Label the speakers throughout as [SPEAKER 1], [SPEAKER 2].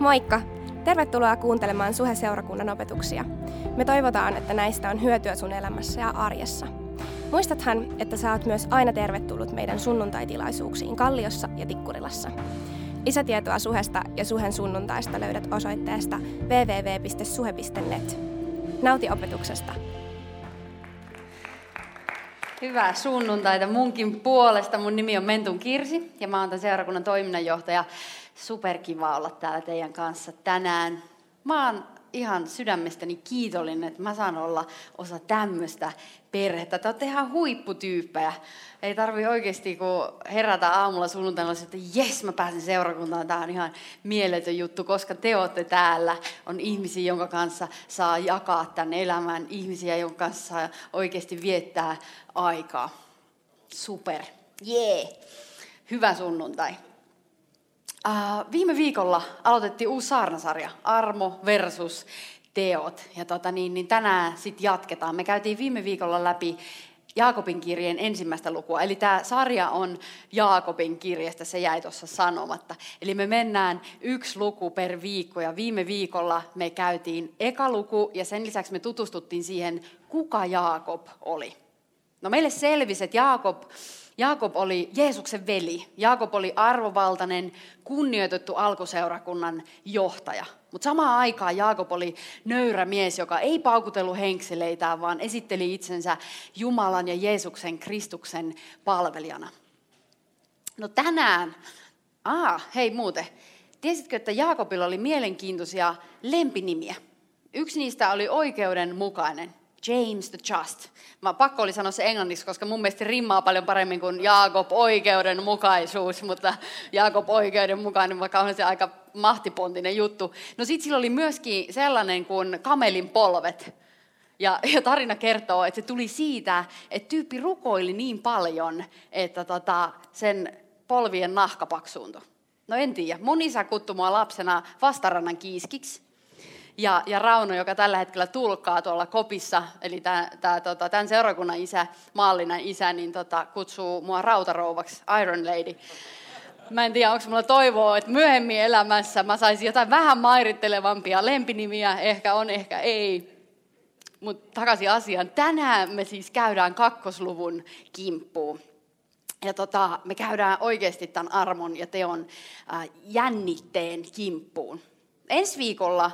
[SPEAKER 1] Moikka! Tervetuloa kuuntelemaan Suhe-seurakunnan opetuksia. Me toivotaan, että näistä on hyötyä sun elämässä ja arjessa. Muistathan, että sä oot myös aina tervetullut meidän sunnuntaitilaisuuksiin Kalliossa ja Tikkurilassa. Lisätietoa Suhesta ja Suhen sunnuntaista löydät osoitteesta www.suhe.net. Nauti opetuksesta!
[SPEAKER 2] Hyvää sunnuntaita munkin puolesta. Mun nimi on Mentun Kirsi ja mä oon tämän seurakunnan toiminnanjohtaja. Superkiva olla täällä teidän kanssa tänään. Mä oon ihan sydämestäni kiitollinen, että mä saan olla osa tämmöistä perhettä. Te olette ihan huipputyyppejä. Ei tarvi oikeasti, kun herätä aamulla sunnuntaina, että jes, mä pääsen seurakuntaan. Tämä on ihan mieletön juttu, koska te olette täällä. On ihmisiä, jonka kanssa saa jakaa tämän elämän. Ihmisiä, jonka kanssa saa oikeasti viettää aikaa. Super. Jee. Yeah. Hyvä sunnuntai. Uh, viime viikolla aloitettiin uusi saarnasarja, Armo versus teot. Ja tota niin, niin tänään sitten jatketaan. Me käytiin viime viikolla läpi Jaakobin kirjeen ensimmäistä lukua. Eli tämä sarja on Jaakobin kirjasta, se jäi tuossa sanomatta. Eli me mennään yksi luku per viikko ja viime viikolla me käytiin eka luku ja sen lisäksi me tutustuttiin siihen, kuka Jaakob oli. No meille selvisi, että Jaakob Jaakob oli Jeesuksen veli. Jaakob oli arvovaltainen, kunnioitettu alkuseurakunnan johtaja. Mutta samaan aikaan Jaakob oli nöyrä mies, joka ei paukutellut henkseleitään, vaan esitteli itsensä Jumalan ja Jeesuksen Kristuksen palvelijana. No tänään, ah, hei muuten, tiesitkö, että Jaakobilla oli mielenkiintoisia lempinimiä? Yksi niistä oli oikeudenmukainen. James the Just. Mä pakko oli sanoa se englanniksi, koska mun mielestä rimmaa paljon paremmin kuin Jaakob oikeudenmukaisuus, mutta Jaakob oikeudenmukainen, vaikka on se aika mahtipontinen juttu. No sit sillä oli myöskin sellainen kuin kamelin polvet. Ja, ja tarina kertoo, että se tuli siitä, että tyyppi rukoili niin paljon, että tota, sen polvien nahka paksuuntui. No en tiedä. Mun isä kutsui mua lapsena vastarannan kiiskiksi. Ja, ja Rauno, joka tällä hetkellä tulkkaa tuolla kopissa, eli tämä, tämä, tota, tämän seurakunnan isä, maallinen isä, niin tota, kutsuu mua rautarouvaksi, Iron Lady. Mä en tiedä, onko mulla toivoa, että myöhemmin elämässä mä saisin jotain vähän maiриttelevampia lempinimiä. Ehkä on, ehkä ei. Mutta takaisin asiaan. Tänään me siis käydään kakkosluvun kimppuun. Ja tota, me käydään oikeasti tämän armon ja teon jännitteen kimppuun. Ensi viikolla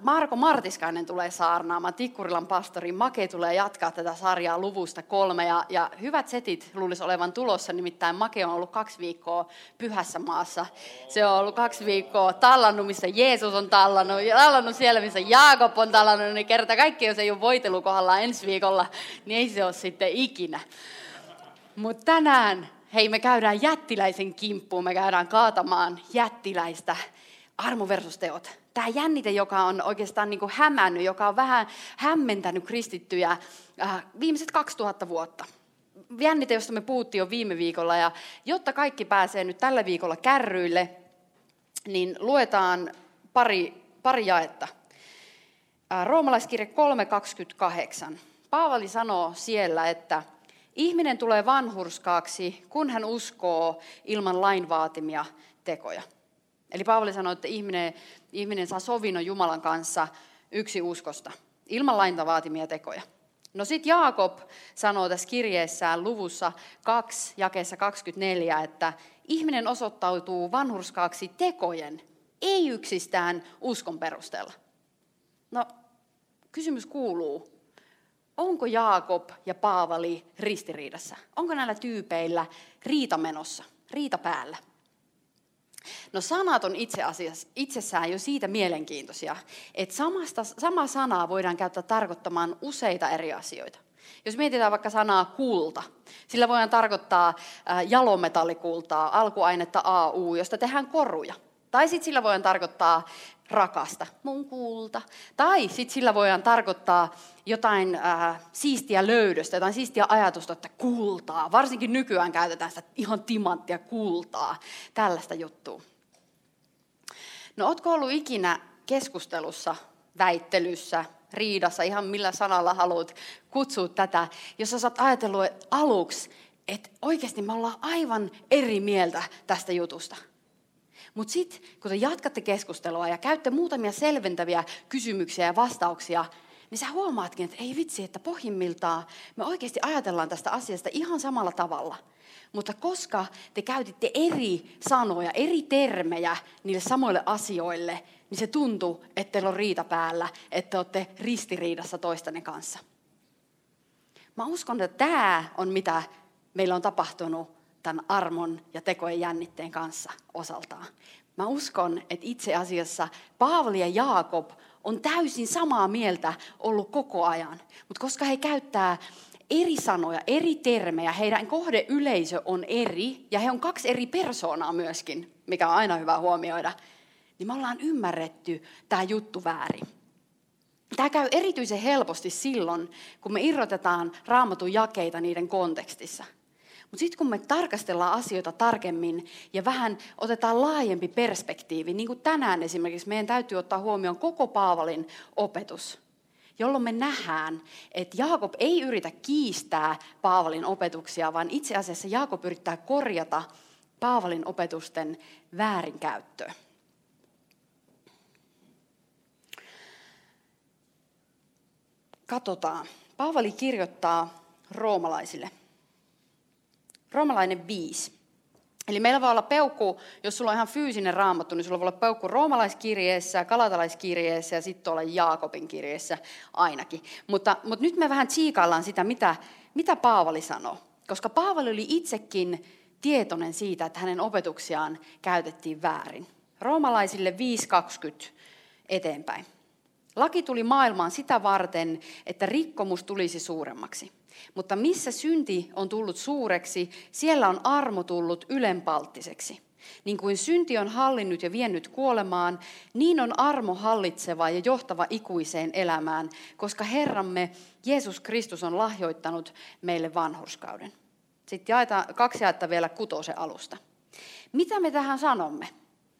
[SPEAKER 2] Marko Martiskainen tulee saarnaamaan, Tikkurilan pastori Make tulee jatkaa tätä sarjaa luvusta kolme. Ja, ja hyvät setit luulisi olevan tulossa, nimittäin Make on ollut kaksi viikkoa pyhässä maassa. Se on ollut kaksi viikkoa tallannut, missä Jeesus on tallannut, ja tallannut siellä, missä Jaakob on tallannut, niin kerta kaikki, jos ei ole voitelu kohdalla ensi viikolla, niin ei se ole sitten ikinä. Mutta tänään, hei me käydään jättiläisen kimppuun, me käydään kaatamaan jättiläistä armo versus teot tämä jännite, joka on oikeastaan niin kuin hämännyt, joka on vähän hämmentänyt kristittyjä äh, viimeiset 2000 vuotta. Jännite, josta me puhuttiin jo viime viikolla, ja jotta kaikki pääsee nyt tällä viikolla kärryille, niin luetaan pari, pari jaetta. Äh, roomalaiskirje 3.28. Paavali sanoo siellä, että ihminen tulee vanhurskaaksi, kun hän uskoo ilman lain vaatimia tekoja. Eli Paavali sanoi, että ihminen, ihminen saa sovinnon Jumalan kanssa yksi uskosta, ilman lainta vaatimia tekoja. No sitten Jaakob sanoo tässä kirjeessään luvussa 2, jakeessa 24, että ihminen osoittautuu vanhurskaaksi tekojen, ei yksistään uskon perusteella. No, kysymys kuuluu, onko Jaakob ja Paavali ristiriidassa? Onko näillä tyypeillä riita menossa, riita päällä? No sanat on itse asiassa itsessään jo siitä mielenkiintoisia, että samasta, sama sanaa voidaan käyttää tarkoittamaan useita eri asioita. Jos mietitään vaikka sanaa kulta, sillä voidaan tarkoittaa jalometallikultaa, alkuainetta AU, josta tehdään koruja. Tai sitten sillä voidaan tarkoittaa rakasta, mun kulta. Tai sitten sillä voidaan tarkoittaa jotain äh, siistiä löydöstä, jotain siistiä ajatusta, että kultaa. Varsinkin nykyään käytetään sitä ihan timanttia kultaa, tällaista juttua. No ootko ollut ikinä keskustelussa, väittelyssä, riidassa, ihan millä sanalla haluat kutsua tätä, jos sä oot ajatellut aluksi, että oikeasti me ollaan aivan eri mieltä tästä jutusta. Mutta sitten, kun te jatkatte keskustelua ja käytte muutamia selventäviä kysymyksiä ja vastauksia, niin sä huomaatkin, että ei vitsi, että pohjimmiltaan me oikeasti ajatellaan tästä asiasta ihan samalla tavalla. Mutta koska te käytitte eri sanoja, eri termejä niille samoille asioille, niin se tuntuu, että teillä on riita päällä, että te olette ristiriidassa toistanne kanssa. Mä uskon, että tämä on mitä meillä on tapahtunut tämän armon ja tekojen jännitteen kanssa osaltaan. Mä uskon, että itse asiassa Paavali ja Jaakob on täysin samaa mieltä ollut koko ajan. Mutta koska he käyttää eri sanoja, eri termejä, heidän kohdeyleisö on eri ja he on kaksi eri persoonaa myöskin, mikä on aina hyvä huomioida, niin me ollaan ymmärretty tämä juttu väärin. Tämä käy erityisen helposti silloin, kun me irrotetaan raamatun jakeita niiden kontekstissa – mutta sitten kun me tarkastellaan asioita tarkemmin ja vähän otetaan laajempi perspektiivi, niin kuin tänään esimerkiksi meidän täytyy ottaa huomioon koko Paavalin opetus, jolloin me nähdään, että Jaakob ei yritä kiistää Paavalin opetuksia, vaan itse asiassa Jaakob yrittää korjata Paavalin opetusten väärinkäyttöä. Katsotaan. Paavali kirjoittaa roomalaisille roomalainen 5. Eli meillä voi olla peukku, jos sulla on ihan fyysinen raamattu, niin sulla voi olla peukku roomalaiskirjeessä, kalatalaiskirjeessä ja sitten olla Jaakobin kirjeessä ainakin. Mutta, mutta nyt me vähän tsiikaillaan sitä, mitä, mitä Paavali sanoo. Koska Paavali oli itsekin tietoinen siitä, että hänen opetuksiaan käytettiin väärin. Roomalaisille 5.20 eteenpäin. Laki tuli maailmaan sitä varten, että rikkomus tulisi suuremmaksi. Mutta missä synti on tullut suureksi, siellä on armo tullut ylenpalttiseksi. Niin kuin synti on hallinnut ja vienyt kuolemaan, niin on armo hallitseva ja johtava ikuiseen elämään, koska Herramme Jeesus Kristus on lahjoittanut meille vanhurskauden. Sitten jaetaan kaksi jaetta vielä kutosen alusta. Mitä me tähän sanomme?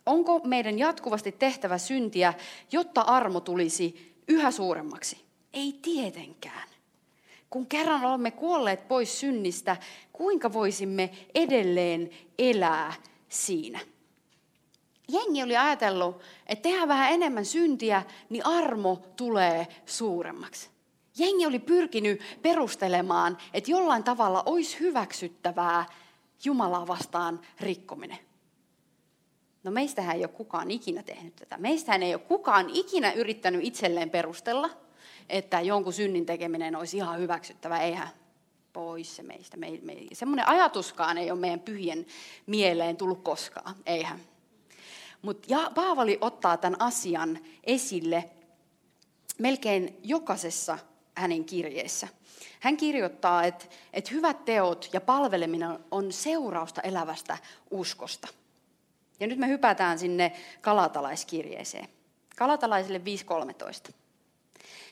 [SPEAKER 2] Onko meidän jatkuvasti tehtävä syntiä, jotta armo tulisi yhä suuremmaksi? Ei tietenkään. Kun kerran olemme kuolleet pois synnistä, kuinka voisimme edelleen elää siinä? Jengi oli ajatellut, että tehdään vähän enemmän syntiä, niin armo tulee suuremmaksi. Jengi oli pyrkinyt perustelemaan, että jollain tavalla olisi hyväksyttävää Jumalaa vastaan rikkominen. No meistähän ei ole kukaan ikinä tehnyt tätä. Meistähän ei ole kukaan ikinä yrittänyt itselleen perustella – että jonkun synnin tekeminen olisi ihan hyväksyttävä. Eihän pois se meistä. Me, me, semmoinen ajatuskaan ei ole meidän pyhien mieleen tullut koskaan. Eihän. Mutta Paavali ottaa tämän asian esille melkein jokaisessa hänen kirjeessä. Hän kirjoittaa, että, että hyvät teot ja palveleminen on seurausta elävästä uskosta. Ja nyt me hypätään sinne kalatalaiskirjeeseen. Kalatalaisille 5.13.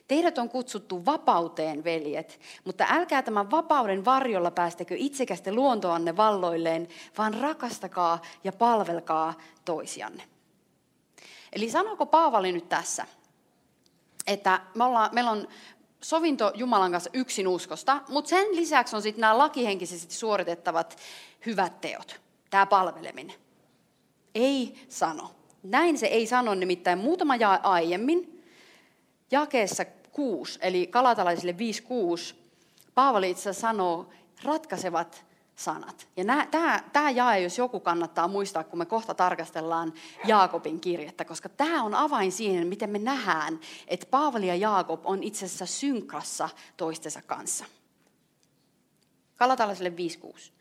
[SPEAKER 2] Teidät on kutsuttu vapauteen, veljet, mutta älkää tämän vapauden varjolla päästäkö itsekästä luontoanne valloilleen, vaan rakastakaa ja palvelkaa toisianne. Eli sanooko Paavali nyt tässä, että me ollaan, meillä on sovinto Jumalan kanssa yksin uskosta, mutta sen lisäksi on sitten nämä lakihenkisesti suoritettavat hyvät teot, tämä palveleminen. Ei sano. Näin se ei sano, nimittäin muutama jaa aiemmin, jakeessa 6, eli kalatalaisille 5.6, Paavali itse sanoo ratkaisevat sanat. Ja tämä, tämä jae, jos joku kannattaa muistaa, kun me kohta tarkastellaan Jaakobin kirjettä, koska tämä on avain siihen, miten me nähdään, että Paavali ja Jaakob on itse asiassa synkrassa toistensa kanssa. Kalatalaisille 5.6.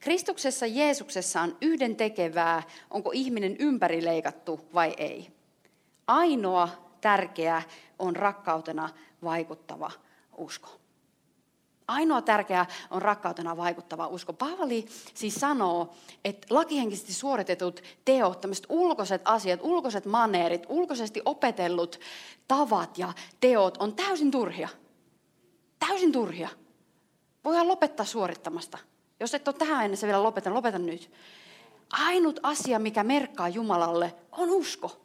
[SPEAKER 2] Kristuksessa Jeesuksessa on yhden tekevää, onko ihminen ympärileikattu vai ei. Ainoa tärkeä on rakkautena vaikuttava usko. Ainoa tärkeä on rakkautena vaikuttava usko. Paavali siis sanoo, että lakihenkisesti suoritetut teot, tämmöiset ulkoiset asiat, ulkoiset maneerit, ulkoisesti opetellut tavat ja teot on täysin turhia. Täysin turhia. Voidaan lopettaa suorittamasta. Jos et ole tähän mennessä vielä lopetan, lopetan nyt. Ainut asia, mikä merkkaa Jumalalle, on usko.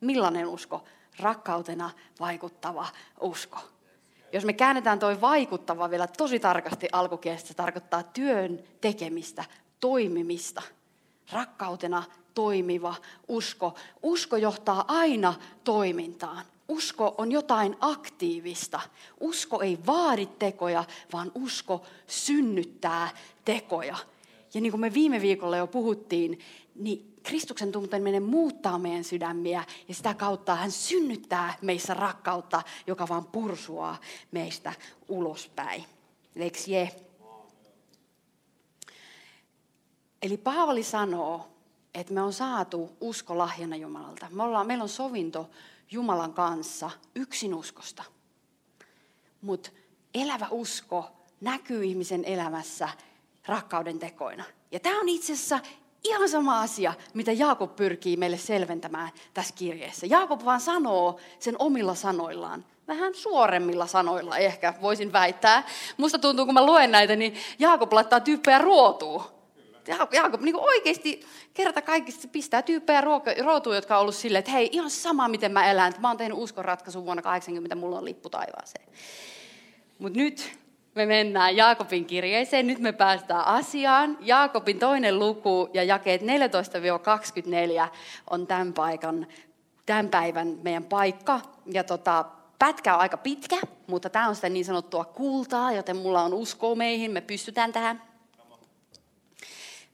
[SPEAKER 2] Millainen usko? Rakkautena vaikuttava usko. Jos me käännetään toi vaikuttava vielä tosi tarkasti alkukielestä, se tarkoittaa työn tekemistä, toimimista. Rakkautena toimiva usko. Usko johtaa aina toimintaan. Usko on jotain aktiivista. Usko ei vaadi tekoja, vaan usko synnyttää tekoja. Ja niin kuin me viime viikolla jo puhuttiin, niin Kristuksen tunteminen muuttaa meidän sydämiä ja sitä kautta hän synnyttää meissä rakkautta, joka vaan pursuaa meistä ulospäin. Leks je? Eli Paavali sanoo, että me on saatu usko lahjana Jumalalta. Me ollaan, meillä on sovinto Jumalan kanssa yksin uskosta. Mutta elävä usko näkyy ihmisen elämässä rakkauden tekoina. Ja tämä on itse asiassa ihan sama asia, mitä Jaakob pyrkii meille selventämään tässä kirjeessä. Jaakob vaan sanoo sen omilla sanoillaan. Vähän suoremmilla sanoilla ehkä voisin väittää. Musta tuntuu, kun mä luen näitä, niin Jaakob laittaa tyyppejä ruotuun. Jaakob niin oikeasti kerta kaikista pistää tyyppejä ruotuun, jotka on ollut silleen, että hei, ihan sama miten mä elän. Mä oon tehnyt uskonratkaisun vuonna 80, mulla on lippu taivaaseen. Mutta nyt me mennään Jaakobin kirjeeseen. Nyt me päästään asiaan. Jaakobin toinen luku ja jakeet 14-24 on tämän paikan, tämän päivän meidän paikka. Ja tota, pätkä on aika pitkä, mutta tämä on sitä niin sanottua kultaa, joten mulla on usko meihin, me pystytään tähän.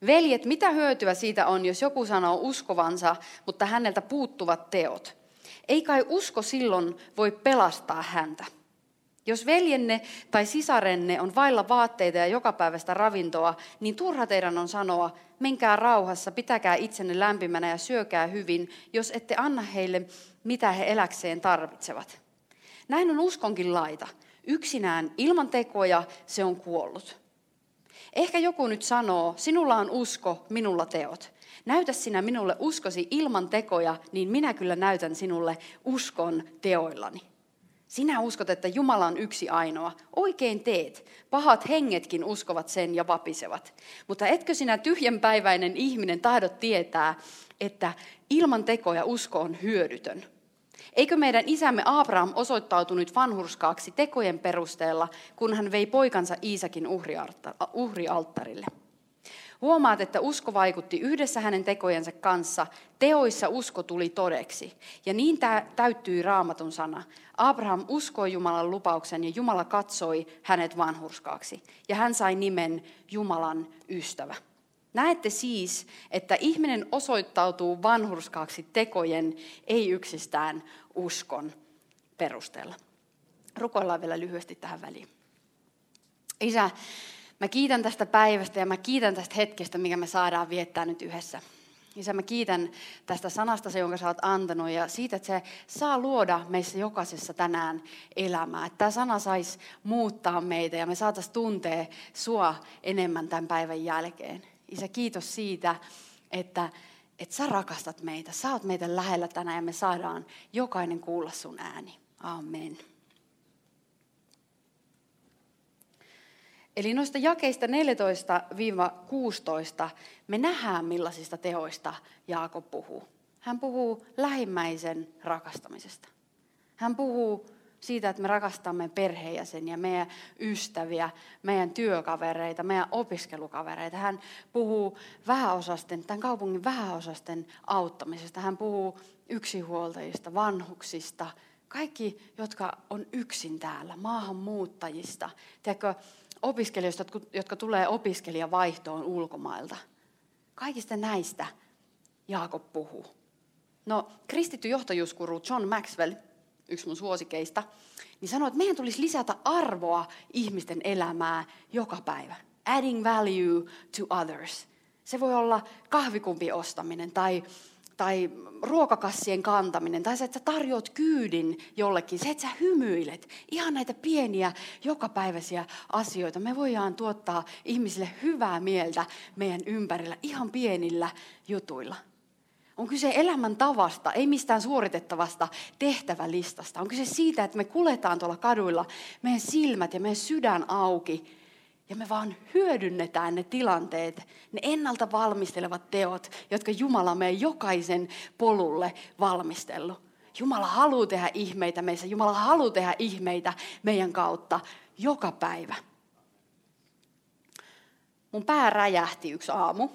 [SPEAKER 2] Veljet, mitä hyötyä siitä on, jos joku sanoo uskovansa, mutta häneltä puuttuvat teot? Ei kai usko silloin voi pelastaa häntä. Jos veljenne tai sisarenne on vailla vaatteita ja jokapäiväistä ravintoa, niin turha teidän on sanoa, menkää rauhassa, pitäkää itsenne lämpimänä ja syökää hyvin, jos ette anna heille, mitä he eläkseen tarvitsevat. Näin on uskonkin laita. Yksinään ilman tekoja se on kuollut. Ehkä joku nyt sanoo, sinulla on usko, minulla teot. Näytä sinä minulle uskosi ilman tekoja, niin minä kyllä näytän sinulle uskon teoillani. Sinä uskot, että Jumala on yksi ainoa. Oikein teet. Pahat hengetkin uskovat sen ja vapisevat. Mutta etkö sinä tyhjänpäiväinen ihminen tahdot tietää, että ilman tekoja usko on hyödytön? Eikö meidän isämme Abraham osoittautunut vanhurskaaksi tekojen perusteella, kun hän vei poikansa Iisakin uhrialttarille? Huomaat, että usko vaikutti yhdessä hänen tekojensa kanssa. Teoissa usko tuli todeksi. Ja niin täyttyi raamatun sana. Abraham uskoi Jumalan lupauksen ja Jumala katsoi hänet vanhurskaaksi. Ja hän sai nimen Jumalan ystävä. Näette siis, että ihminen osoittautuu vanhurskaaksi tekojen, ei yksistään uskon perusteella. Rukoillaan vielä lyhyesti tähän väliin. Isä, Mä kiitän tästä päivästä ja mä kiitän tästä hetkestä, mikä me saadaan viettää nyt yhdessä. Isä, mä kiitän tästä sanasta, jonka sä oot antanut ja siitä, että se saa luoda meissä jokaisessa tänään elämää. Että tämä sana saisi muuttaa meitä ja me saataisiin tuntea sua enemmän tämän päivän jälkeen. Isä, kiitos siitä, että, että sä rakastat meitä. Sä oot meitä lähellä tänään ja me saadaan jokainen kuulla sun ääni. Amen. Eli noista jakeista 14-16 me nähdään millaisista teoista Jaakob puhuu. Hän puhuu lähimmäisen rakastamisesta. Hän puhuu siitä, että me rakastamme perheenjäseniä, meidän ystäviä, meidän työkavereita, meidän opiskelukavereita. Hän puhuu vähäosasten, tämän kaupungin vähäosasten auttamisesta. Hän puhuu yksinhuoltajista, vanhuksista, kaikki, jotka on yksin täällä, maahanmuuttajista. Tiedätkö, opiskelijoista, jotka tulee opiskelijavaihtoon ulkomailta. Kaikista näistä Jaakob puhuu. No, kristitty johtajuuskuru John Maxwell, yksi mun suosikeista, niin sanoi, että meidän tulisi lisätä arvoa ihmisten elämää joka päivä. Adding value to others. Se voi olla kahvikumpi ostaminen tai tai ruokakassien kantaminen, tai se, että sä tarjoat kyydin jollekin, se, että sä hymyilet. Ihan näitä pieniä jokapäiväisiä asioita. Me voidaan tuottaa ihmisille hyvää mieltä meidän ympärillä ihan pienillä jutuilla. On kyse elämän tavasta, ei mistään suoritettavasta tehtävälistasta. On kyse siitä, että me kuletaan tuolla kaduilla, meidän silmät ja meidän sydän auki ja me vaan hyödynnetään ne tilanteet, ne ennalta valmistelevat teot, jotka Jumala meidän jokaisen polulle valmistellut. Jumala haluaa tehdä ihmeitä meissä. Jumala haluaa tehdä ihmeitä meidän kautta joka päivä. Mun pää räjähti yksi aamu.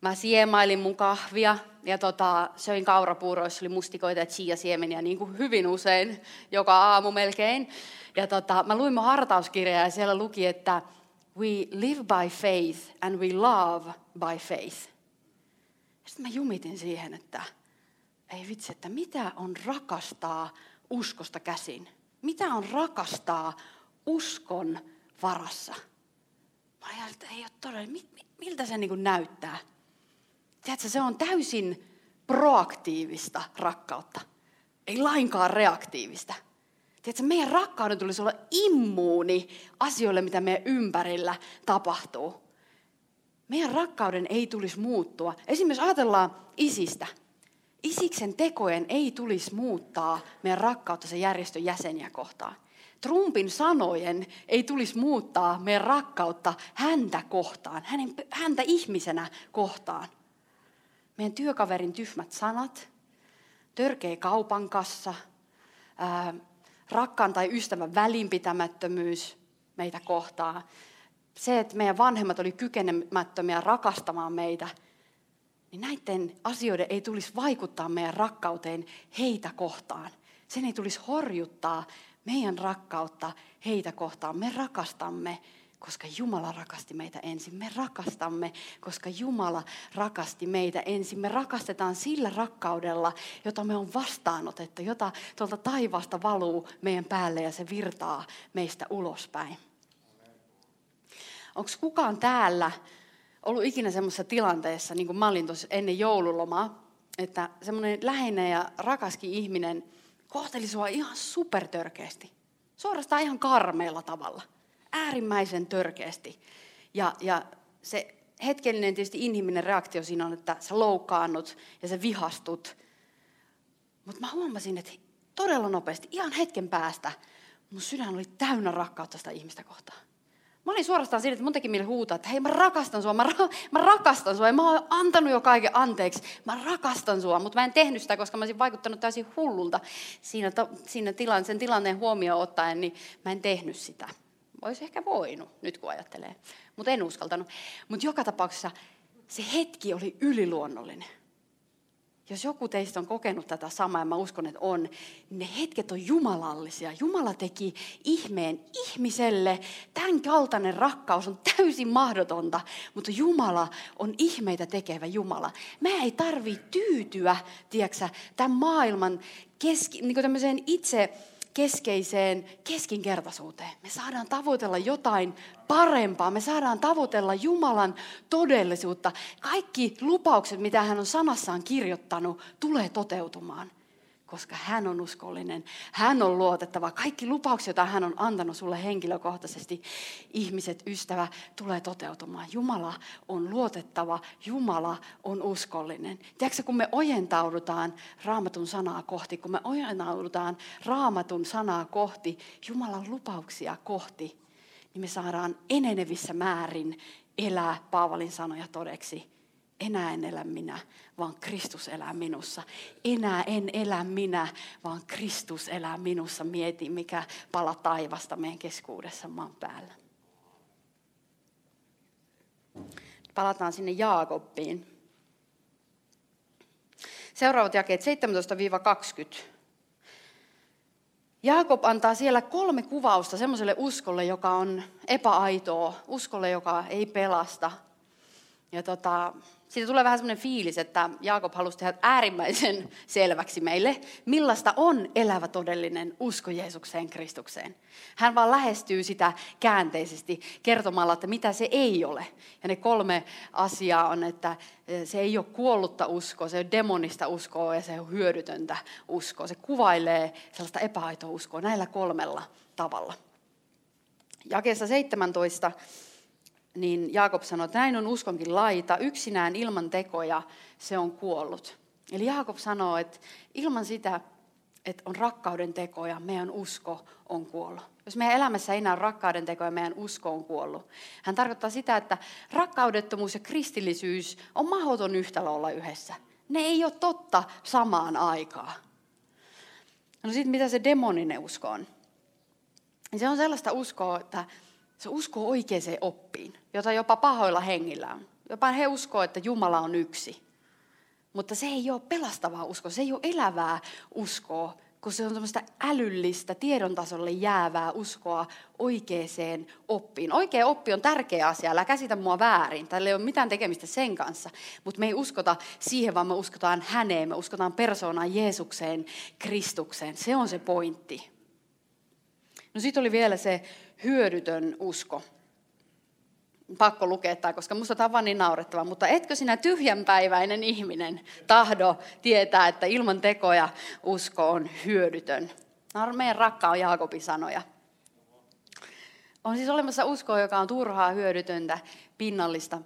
[SPEAKER 2] mä siemailin mun kahvia ja tota, söin kaurapuuroissa, oli mustikoita ja chia-siemeniä niin kuin hyvin usein, joka aamu melkein. Ja tota, mä luin mun hartauskirjaa ja siellä luki, että we live by faith and we love by faith. Sitten mä jumitin siihen, että ei vitsi, että mitä on rakastaa uskosta käsin? Mitä on rakastaa uskon varassa? Mä ajattelin, että ei ole todella, miltä se niin näyttää? Tiedätkö, se on täysin proaktiivista rakkautta. Ei lainkaan reaktiivista. Tiedätkö, meidän rakkauden tulisi olla immuuni asioille, mitä meidän ympärillä tapahtuu. Meidän rakkauden ei tulisi muuttua. Esimerkiksi ajatellaan isistä. Isiksen tekojen ei tulisi muuttaa meidän rakkautta sen järjestön jäseniä kohtaan. Trumpin sanojen ei tulisi muuttaa meidän rakkautta häntä kohtaan, hänen, häntä ihmisenä kohtaan. Meidän työkaverin tyhmät sanat, törkeä kaupan kassa, ää, rakkaan tai ystävän välinpitämättömyys meitä kohtaan. Se, että meidän vanhemmat oli kykenemättömiä rakastamaan meitä, niin näiden asioiden ei tulisi vaikuttaa meidän rakkauteen heitä kohtaan. Sen ei tulisi horjuttaa meidän rakkautta heitä kohtaan. Me rakastamme koska Jumala rakasti meitä ensin. Me rakastamme, koska Jumala rakasti meitä ensin. Me rakastetaan sillä rakkaudella, jota me on vastaanotettu, jota tuolta taivaasta valuu meidän päälle ja se virtaa meistä ulospäin. Onko kukaan täällä ollut ikinä semmoisessa tilanteessa, niin kuin mä olin tuossa ennen joululomaa, että semmoinen läheinen ja rakaskin ihminen kohteli sua ihan supertörkeästi. Suorastaan ihan karmeella tavalla äärimmäisen törkeästi. Ja, ja se hetkellinen tietysti inhimillinen reaktio siinä on, että sä loukkaannut ja sä vihastut. Mutta mä huomasin, että todella nopeasti, ihan hetken päästä, mun sydän oli täynnä rakkautta sitä ihmistä kohtaan. Mä olin suorastaan siinä, että mun teki mieli huutaa, että hei mä rakastan sua, mä, ra- mä rakastan sua. Ja mä oon antanut jo kaiken anteeksi, mä rakastan sua. Mutta mä en tehnyt sitä, koska mä olisin vaikuttanut täysin hullulta siinä, siinä tilan, sen tilanteen huomioon ottaen, niin mä en tehnyt sitä. Olisi ehkä voinut, nyt kun ajattelee. Mutta en uskaltanut. Mutta joka tapauksessa se hetki oli yliluonnollinen. Jos joku teistä on kokenut tätä samaa, ja mä uskon, että on, niin ne hetket on jumalallisia. Jumala teki ihmeen ihmiselle. Tämän kaltainen rakkaus on täysin mahdotonta, mutta Jumala on ihmeitä tekevä Jumala. Mä ei tarvi tyytyä, tiedätkö, tämän maailman keski, niin itse keskeiseen keskinkertaisuuteen. Me saadaan tavoitella jotain parempaa. Me saadaan tavoitella Jumalan todellisuutta. Kaikki lupaukset, mitä hän on sanassaan kirjoittanut, tulee toteutumaan koska hän on uskollinen, hän on luotettava. Kaikki lupaukset, joita hän on antanut sulle henkilökohtaisesti, ihmiset, ystävä, tulee toteutumaan. Jumala on luotettava, Jumala on uskollinen. Tiedätkö, kun me ojentaudutaan raamatun sanaa kohti, kun me ojentaudutaan raamatun sanaa kohti, Jumalan lupauksia kohti, niin me saadaan enenevissä määrin elää Paavalin sanoja todeksi enää en elä minä, vaan Kristus elää minussa. Enää en elä minä, vaan Kristus elää minussa. Mieti, mikä pala taivasta meidän keskuudessa maan päällä. Palataan sinne Jaakobbiin. Seuraavat jakeet 17-20. Jaakob antaa siellä kolme kuvausta semmoiselle uskolle, joka on epäaitoa, uskolle, joka ei pelasta. Ja tota, siitä tulee vähän semmoinen fiilis, että Jaakob halusi tehdä äärimmäisen selväksi meille, millaista on elävä todellinen usko Jeesukseen Kristukseen. Hän vaan lähestyy sitä käänteisesti kertomalla, että mitä se ei ole. Ja ne kolme asiaa on, että se ei ole kuollutta uskoa, se ei ole demonista uskoa ja se on hyödytöntä uskoa. Se kuvailee sellaista epäaitoa uskoa näillä kolmella tavalla. Jakeessa 17 niin Jaakob sanoi, että näin on uskonkin laita, yksinään ilman tekoja se on kuollut. Eli Jaakob sanoo, että ilman sitä, että on rakkauden tekoja, meidän usko on kuollut. Jos meidän elämässä ei enää rakkauden tekoja, meidän usko on kuollut. Hän tarkoittaa sitä, että rakkaudettomuus ja kristillisyys on mahdoton yhtälö olla yhdessä. Ne ei ole totta samaan aikaan. No sitten mitä se demoninen usko on? Se on sellaista uskoa, että se uskoo oikeaan oppiin, jota jopa pahoilla hengillä on. Jopa he uskoo, että Jumala on yksi. Mutta se ei ole pelastavaa uskoa, se ei ole elävää uskoa, kun se on semmoista älyllistä, tiedon tasolle jäävää uskoa oikeaan oppiin. Oikea oppi on tärkeä asia, älä käsitä mua väärin. Tällä ei ole mitään tekemistä sen kanssa. Mutta me ei uskota siihen, vaan me uskotaan häneen, me uskotaan persoonaan Jeesukseen, Kristukseen. Se on se pointti. No sitten oli vielä se hyödytön usko pakko lukea tämä, koska musta tämä on vaan niin naurettava. Mutta etkö sinä tyhjänpäiväinen ihminen tahdo tietää, että ilman tekoja usko on hyödytön? Nämä on meidän rakkaan Jaakobin sanoja. On siis olemassa uskoa, joka on turhaa, hyödytöntä, pinnallista.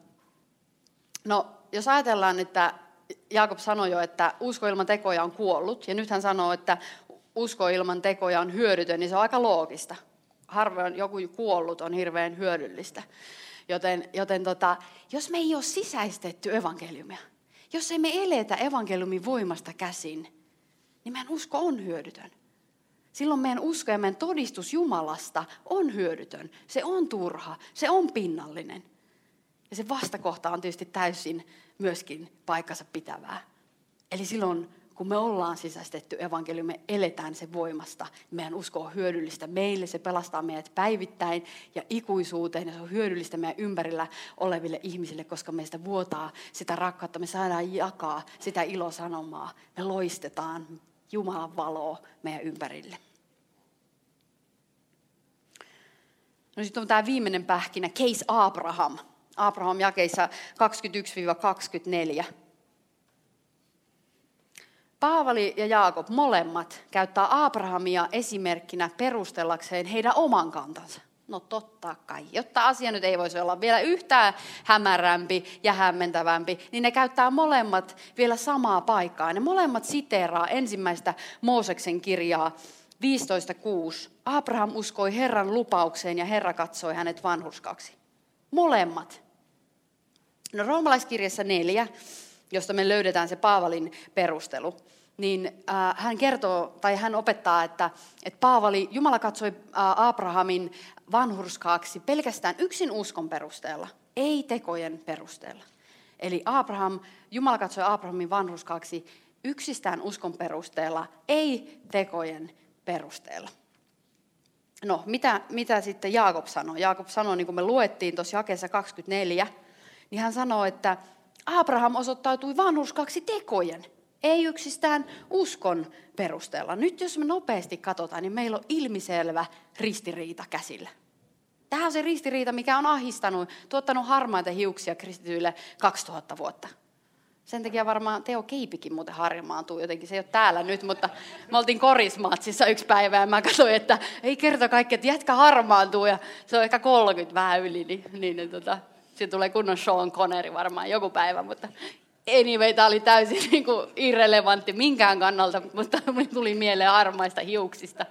[SPEAKER 2] No, jos ajatellaan, että Jaakob sanoi jo, että usko ilman tekoja on kuollut, ja nyt hän sanoo, että usko ilman tekoja on hyödytön, niin se on aika loogista. Harvoin joku kuollut on hirveän hyödyllistä. Joten, joten tota, jos me ei ole sisäistetty evankeliumia, jos ei me eletä evankeliumin voimasta käsin, niin meidän usko on hyödytön. Silloin meidän usko ja meidän todistus Jumalasta on hyödytön. Se on turha, se on pinnallinen. Ja se vastakohta on tietysti täysin myöskin paikkansa pitävää. Eli silloin kun me ollaan sisäistetty evankeliumi, me eletään sen voimasta. Meidän usko on hyödyllistä meille, se pelastaa meidät päivittäin ja ikuisuuteen. Ja se on hyödyllistä meidän ympärillä oleville ihmisille, koska meistä vuotaa sitä rakkautta. Me saadaan jakaa sitä ilosanomaa. Me loistetaan Jumalan valoa meidän ympärille. No sitten on tämä viimeinen pähkinä, Case Abraham. Abraham jakeissa 21-24. Paavali ja Jaakob molemmat käyttää Abrahamia esimerkkinä perustellakseen heidän oman kantansa. No totta kai. Jotta asia nyt ei voisi olla vielä yhtään hämärämpi ja hämmentävämpi, niin ne käyttää molemmat vielä samaa paikkaa. Ne molemmat siteeraa ensimmäistä Mooseksen kirjaa 15.6. Abraham uskoi Herran lupaukseen ja Herra katsoi hänet vanhurskaksi. Molemmat. No roomalaiskirjassa neljä josta me löydetään se Paavalin perustelu, niin äh, hän kertoo tai hän opettaa, että, että Paavali, Jumala katsoi äh, Abrahamin vanhurskaaksi pelkästään yksin uskon perusteella, ei tekojen perusteella. Eli Abraham, Jumala katsoi Abrahamin vanhurskaaksi yksistään uskon perusteella, ei tekojen perusteella. No, mitä, mitä sitten Jaakob sanoi? Jaakob sanoi, niin kuin me luettiin tuossa jakeessa 24, niin hän sanoi, että Abraham osoittautui vanhuskaksi tekojen, ei yksistään uskon perusteella. Nyt jos me nopeasti katsotaan, niin meillä on ilmiselvä ristiriita käsillä. Tämä on se ristiriita, mikä on ahistanut, tuottanut harmaita hiuksia kristityille 2000 vuotta. Sen takia varmaan Teo Keipikin muuten harmaantuu jotenkin. Se ei ole täällä nyt, mutta me oltiin korismaatsissa yksi päivä ja mä katsoin, että ei kerta kaikki, että jätkä harmaantuu ja se on ehkä 30 vähän yli, niin, niin, niin tota, siitä tulee kunnon Sean Connery varmaan joku päivä, mutta anyway, tämä oli täysin niin kuin irrelevantti minkään kannalta, mutta tuli mieleen armaista hiuksista.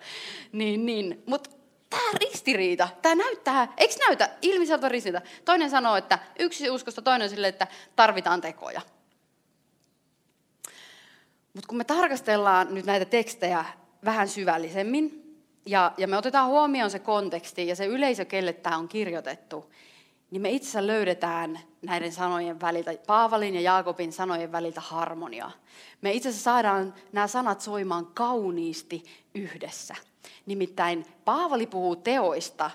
[SPEAKER 2] Niin, niin. Mutta tämä ristiriita, tämä näyttää, eikö näytä ilmiseltä ristiriita? Toinen sanoo, että yksi uskosta, toinen sille, että tarvitaan tekoja. Mutta kun me tarkastellaan nyt näitä tekstejä vähän syvällisemmin, ja, ja me otetaan huomioon se konteksti ja se yleisö, kelle tämä on kirjoitettu, niin me itse löydetään näiden sanojen väliltä, Paavalin ja Jaakobin sanojen väliltä harmonia. Me itse asiassa saadaan nämä sanat soimaan kauniisti yhdessä. Nimittäin Paavali puhuu teoista,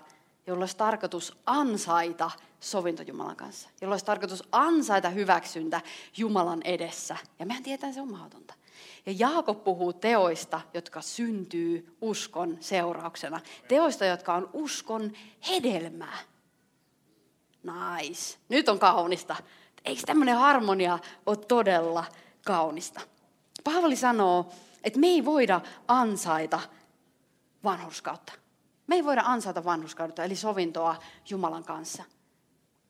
[SPEAKER 2] jolla olisi tarkoitus ansaita sovinto Jumalan kanssa. Jolla olisi tarkoitus ansaita hyväksyntä Jumalan edessä. Ja mehän tietää, se on mahdotonta. Ja Jaakob puhuu teoista, jotka syntyy uskon seurauksena. Teoista, jotka on uskon hedelmää. Nice. Nyt on kaunista. Eikö tämmöinen harmonia ole todella kaunista? Paavali sanoo, että me ei voida ansaita vanhurskautta. Me ei voida ansaita vanhurskautta, eli sovintoa Jumalan kanssa.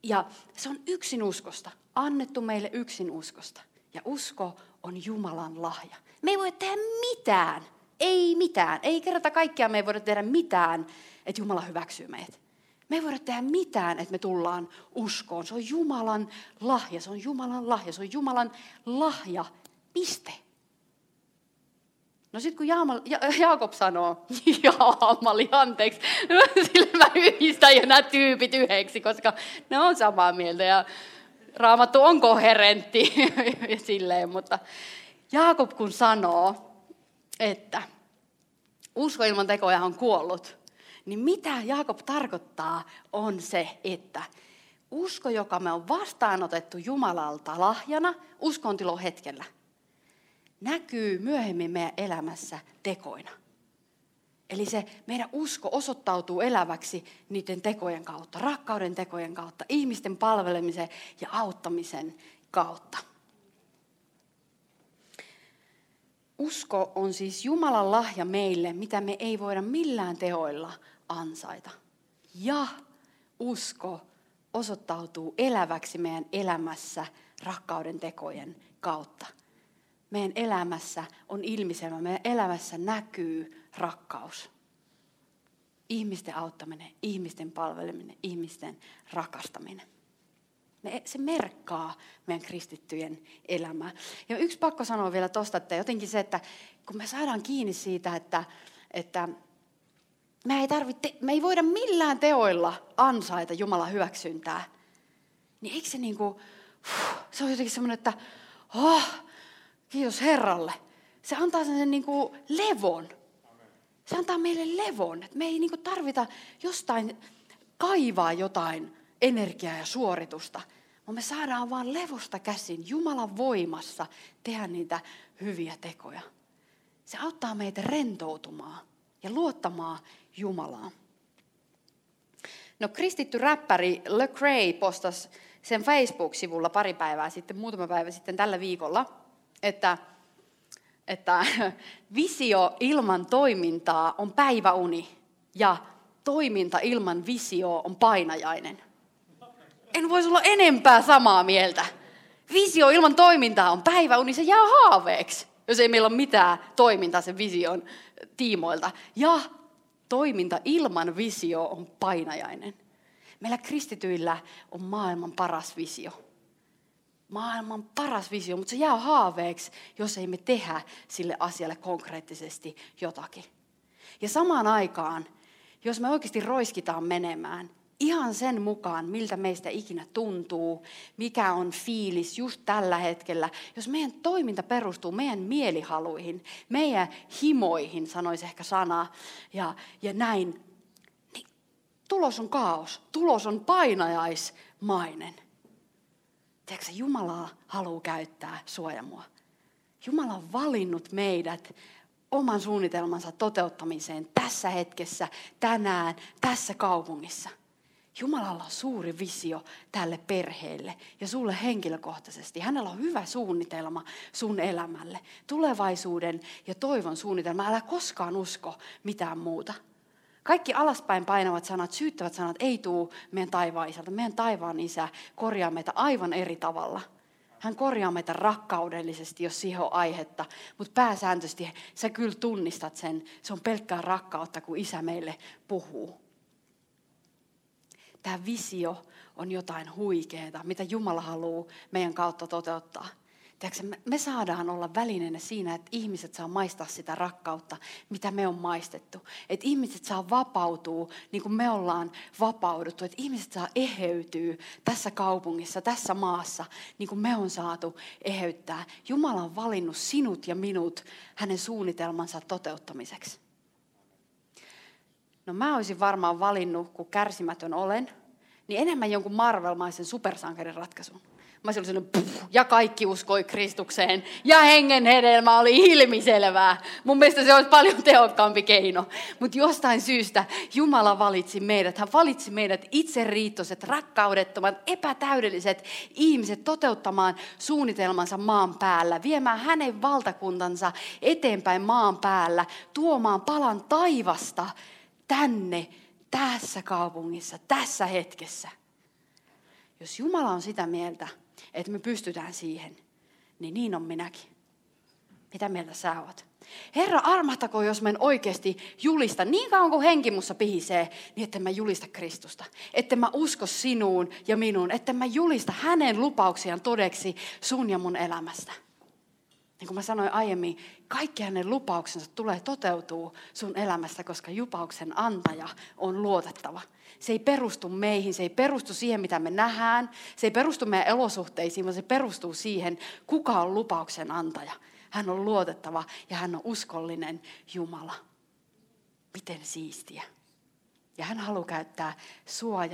[SPEAKER 2] Ja se on yksin uskosta, annettu meille yksin uskosta. Ja usko on Jumalan lahja. Me ei voida tehdä mitään, ei mitään, ei kerrata kaikkea me ei voida tehdä mitään, että Jumala hyväksyy meidät. Me ei voida tehdä mitään, että me tullaan uskoon. Se on Jumalan lahja, se on Jumalan lahja, se on Jumalan lahja, piste. No sitten kun Jaamal, ja, Jaakob sanoo, Jaamali, anteeksi, sillä mä yhdistän jo nämä tyypit yhdeksi, koska ne on samaa mieltä. Ja raamattu on koherentti ja silleen, mutta Jaakob kun sanoo, että usko ilman tekoja on kuollut, niin mitä Jaakob tarkoittaa on se, että usko, joka me on vastaanotettu Jumalalta lahjana, uskontilo hetkellä, näkyy myöhemmin meidän elämässä tekoina. Eli se meidän usko osoittautuu eläväksi niiden tekojen kautta, rakkauden tekojen kautta, ihmisten palvelemisen ja auttamisen kautta. Usko on siis Jumalan lahja meille, mitä me ei voida millään teoilla ansaita. Ja usko osoittautuu eläväksi meidän elämässä rakkauden tekojen kautta. Meidän elämässä on ilmiselvä, meidän elämässä näkyy rakkaus. Ihmisten auttaminen, ihmisten palveleminen, ihmisten rakastaminen. Se merkkaa meidän kristittyjen elämää. Ja yksi pakko sanoa vielä tuosta, että jotenkin se, että kun me saadaan kiinni siitä, että, että me ei, tarvitse, me ei voida millään teoilla ansaita Jumalan hyväksyntää, niin eikö se niin kuin, se on jotenkin semmoinen, että oh, kiitos Herralle. Se antaa sen niin kuin levon. Se antaa meille levon, että me ei niin kuin tarvita jostain kaivaa jotain energiaa ja suoritusta, vaan me saadaan vaan levosta käsin Jumalan voimassa tehdä niitä hyviä tekoja. Se auttaa meitä rentoutumaan ja luottamaan Jumalaa. No kristitty räppäri Lecrae postasi sen Facebook-sivulla pari päivää sitten, muutama päivä sitten tällä viikolla, että, että visio ilman toimintaa on päiväuni ja toiminta ilman visio on painajainen. En voisi olla enempää samaa mieltä. Visio ilman toimintaa on päiväuni, se jää haaveeksi, jos ei meillä ole mitään toimintaa sen vision tiimoilta. Ja toiminta ilman visio on painajainen. Meillä kristityillä on maailman paras visio. Maailman paras visio, mutta se jää haaveeksi, jos ei me tehdä sille asialle konkreettisesti jotakin. Ja samaan aikaan, jos me oikeasti roiskitaan menemään, ihan sen mukaan, miltä meistä ikinä tuntuu, mikä on fiilis just tällä hetkellä. Jos meidän toiminta perustuu meidän mielihaluihin, meidän himoihin, sanoisi ehkä sana, ja, ja näin, niin tulos on kaos, tulos on painajaismainen. Tiedätkö, Jumala haluaa käyttää suojamua. Jumala on valinnut meidät oman suunnitelmansa toteuttamiseen tässä hetkessä, tänään, tässä kaupungissa – Jumalalla on suuri visio tälle perheelle ja sulle henkilökohtaisesti. Hänellä on hyvä suunnitelma sun elämälle. Tulevaisuuden ja toivon suunnitelma. Älä koskaan usko mitään muuta. Kaikki alaspäin painavat sanat, syyttävät sanat ei tuu meidän taivaan. Meidän taivaan isä korjaa meitä aivan eri tavalla. Hän korjaa meitä rakkaudellisesti, jos siihen on aihetta. Mutta pääsääntöisesti sä kyllä tunnistat sen. Se on pelkkää rakkautta, kun isä meille puhuu tämä visio on jotain huikeaa, mitä Jumala haluaa meidän kautta toteuttaa. Tiedätkö, me saadaan olla välineenä siinä, että ihmiset saa maistaa sitä rakkautta, mitä me on maistettu. Että ihmiset saa vapautua niin kuin me ollaan vapauduttu. Että ihmiset saa eheytyä tässä kaupungissa, tässä maassa, niin kuin me on saatu eheyttää. Jumala on valinnut sinut ja minut hänen suunnitelmansa toteuttamiseksi. No mä olisin varmaan valinnut, kun kärsimätön olen, niin enemmän jonkun Marvel-maisen supersankarin ratkaisun. Mä olisin sellainen, puh, ja kaikki uskoi Kristukseen, ja hengen hedelmä oli ilmiselvää. Mun mielestä se olisi paljon tehokkaampi keino. Mutta jostain syystä Jumala valitsi meidät. Hän valitsi meidät itseriittoiset, rakkaudettomat, epätäydelliset ihmiset toteuttamaan suunnitelmansa maan päällä, viemään hänen valtakuntansa eteenpäin maan päällä, tuomaan palan taivasta tänne tässä kaupungissa, tässä hetkessä. Jos Jumala on sitä mieltä, että me pystytään siihen, niin niin on minäkin. Mitä mieltä sä oot? Herra, armahtako, jos mä en oikeasti julista, niin kauan kuin henki mussa pihisee, niin että mä julista Kristusta. Että mä usko sinuun ja minuun. Että mä julista hänen lupauksiaan todeksi sun ja mun elämästä. Niin kuin mä sanoin aiemmin, kaikki hänen lupauksensa tulee toteutuu sun elämästä, koska jupauksen antaja on luotettava. Se ei perustu meihin, se ei perustu siihen, mitä me nähdään, se ei perustu meidän elosuhteisiin, vaan se perustuu siihen, kuka on lupauksen antaja. Hän on luotettava ja hän on uskollinen Jumala. Miten siistiä. Ja hän haluaa käyttää sua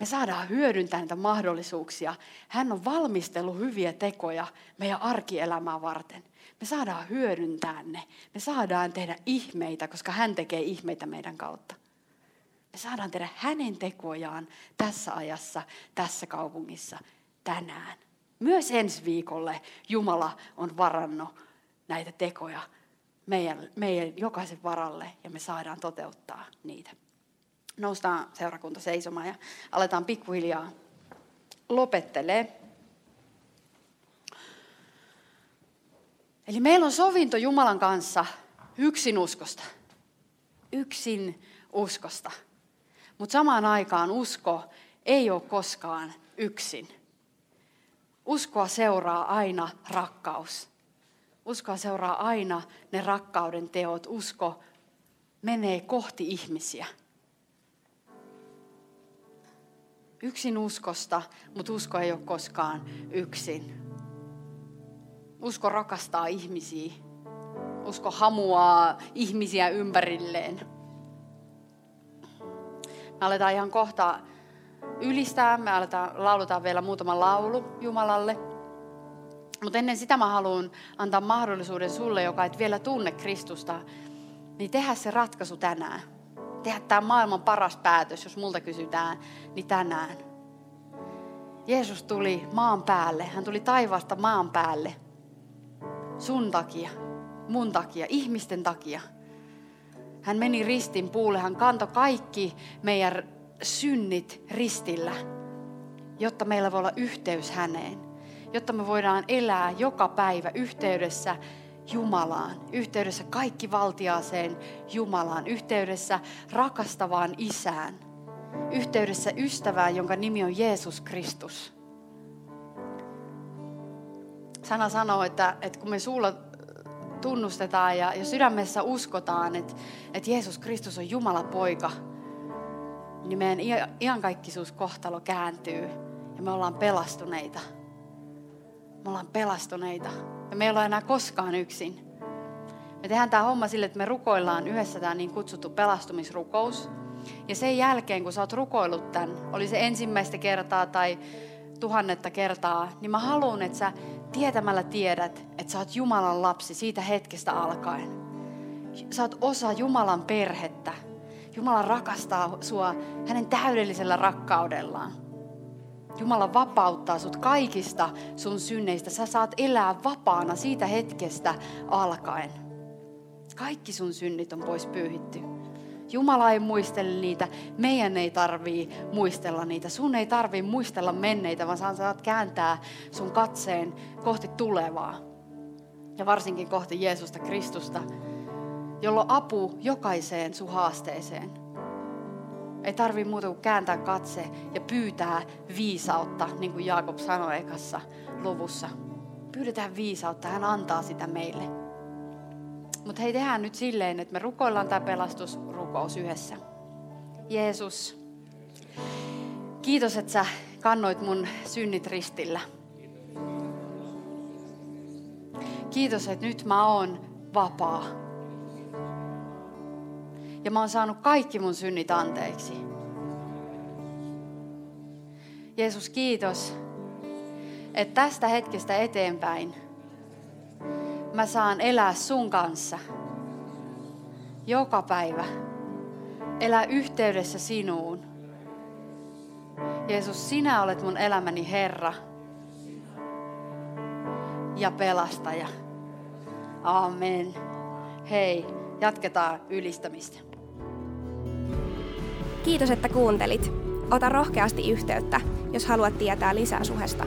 [SPEAKER 2] me saadaan hyödyntää niitä mahdollisuuksia. Hän on valmistellut hyviä tekoja meidän arkielämää varten. Me saadaan hyödyntää ne. Me saadaan tehdä ihmeitä, koska hän tekee ihmeitä meidän kautta. Me saadaan tehdä hänen tekojaan tässä ajassa, tässä kaupungissa, tänään. Myös ensi viikolle Jumala on varannut näitä tekoja meidän, meidän jokaisen varalle ja me saadaan toteuttaa niitä noustaan seurakunta seisomaan ja aletaan pikkuhiljaa lopettelee. Eli meillä on sovinto Jumalan kanssa yksin uskosta. Yksin uskosta. Mutta samaan aikaan usko ei ole koskaan yksin. Uskoa seuraa aina rakkaus. Uskoa seuraa aina ne rakkauden teot. Usko menee kohti ihmisiä. yksin uskosta, mutta usko ei ole koskaan yksin. Usko rakastaa ihmisiä. Usko hamuaa ihmisiä ympärilleen. Me aletaan ihan kohta ylistää. Me aletaan, lauletaan vielä muutama laulu Jumalalle. Mutta ennen sitä mä haluan antaa mahdollisuuden sulle, joka et vielä tunne Kristusta, niin tehdä se ratkaisu tänään tehdä tämä maailman paras päätös, jos multa kysytään, niin tänään. Jeesus tuli maan päälle. Hän tuli taivaasta maan päälle. Sun takia, mun takia, ihmisten takia. Hän meni ristin puulle. Hän kantoi kaikki meidän synnit ristillä, jotta meillä voi olla yhteys häneen. Jotta me voidaan elää joka päivä yhteydessä Jumalaan, yhteydessä kaikki valtiaaseen Jumalaan, yhteydessä rakastavaan isään, yhteydessä ystävään, jonka nimi on Jeesus Kristus. Sana sanoo, että, että kun me suulla tunnustetaan ja, ja sydämessä uskotaan, että, että Jeesus Kristus on Jumala poika, niin meidän iankaikkisuuskohtalo kääntyy ja me ollaan pelastuneita. Me ollaan pelastuneita. Ja me ei olla enää koskaan yksin. Me tehdään tämä homma sille, että me rukoillaan yhdessä tämä niin kutsuttu pelastumisrukous. Ja sen jälkeen, kun sä oot rukoillut tämän, oli se ensimmäistä kertaa tai tuhannetta kertaa, niin mä haluan, että sä tietämällä tiedät, että sä oot Jumalan lapsi siitä hetkestä alkaen. Sä oot osa Jumalan perhettä. Jumala rakastaa sua hänen täydellisellä rakkaudellaan. Jumala vapauttaa sut kaikista sun synneistä. Sä saat elää vapaana siitä hetkestä alkaen. Kaikki sun synnit on pois pyyhitty. Jumala ei muistele niitä, meidän ei tarvii muistella niitä. Sun ei tarvii muistella menneitä, vaan sä saat kääntää sun katseen kohti tulevaa. Ja varsinkin kohti Jeesusta Kristusta, jolla on apu jokaiseen sun haasteeseen. Ei tarvi muuta kuin kääntää katse ja pyytää viisautta, niin kuin Jaakob sanoi ekassa luvussa. Pyydetään viisautta, hän antaa sitä meille. Mutta hei, tehdään nyt silleen, että me rukoillaan tämä pelastusrukous yhdessä. Jeesus, kiitos, että sä kannoit mun synnit ristillä. Kiitos, että nyt mä oon vapaa ja mä oon saanut kaikki mun synnit anteeksi. Jeesus, kiitos, että tästä hetkestä eteenpäin mä saan elää sun kanssa joka päivä. Elää yhteydessä sinuun. Jeesus, sinä olet mun elämäni Herra ja pelastaja. Amen. Hei, jatketaan ylistämistä.
[SPEAKER 1] Kiitos, että kuuntelit. Ota rohkeasti yhteyttä, jos haluat tietää lisää suhesta.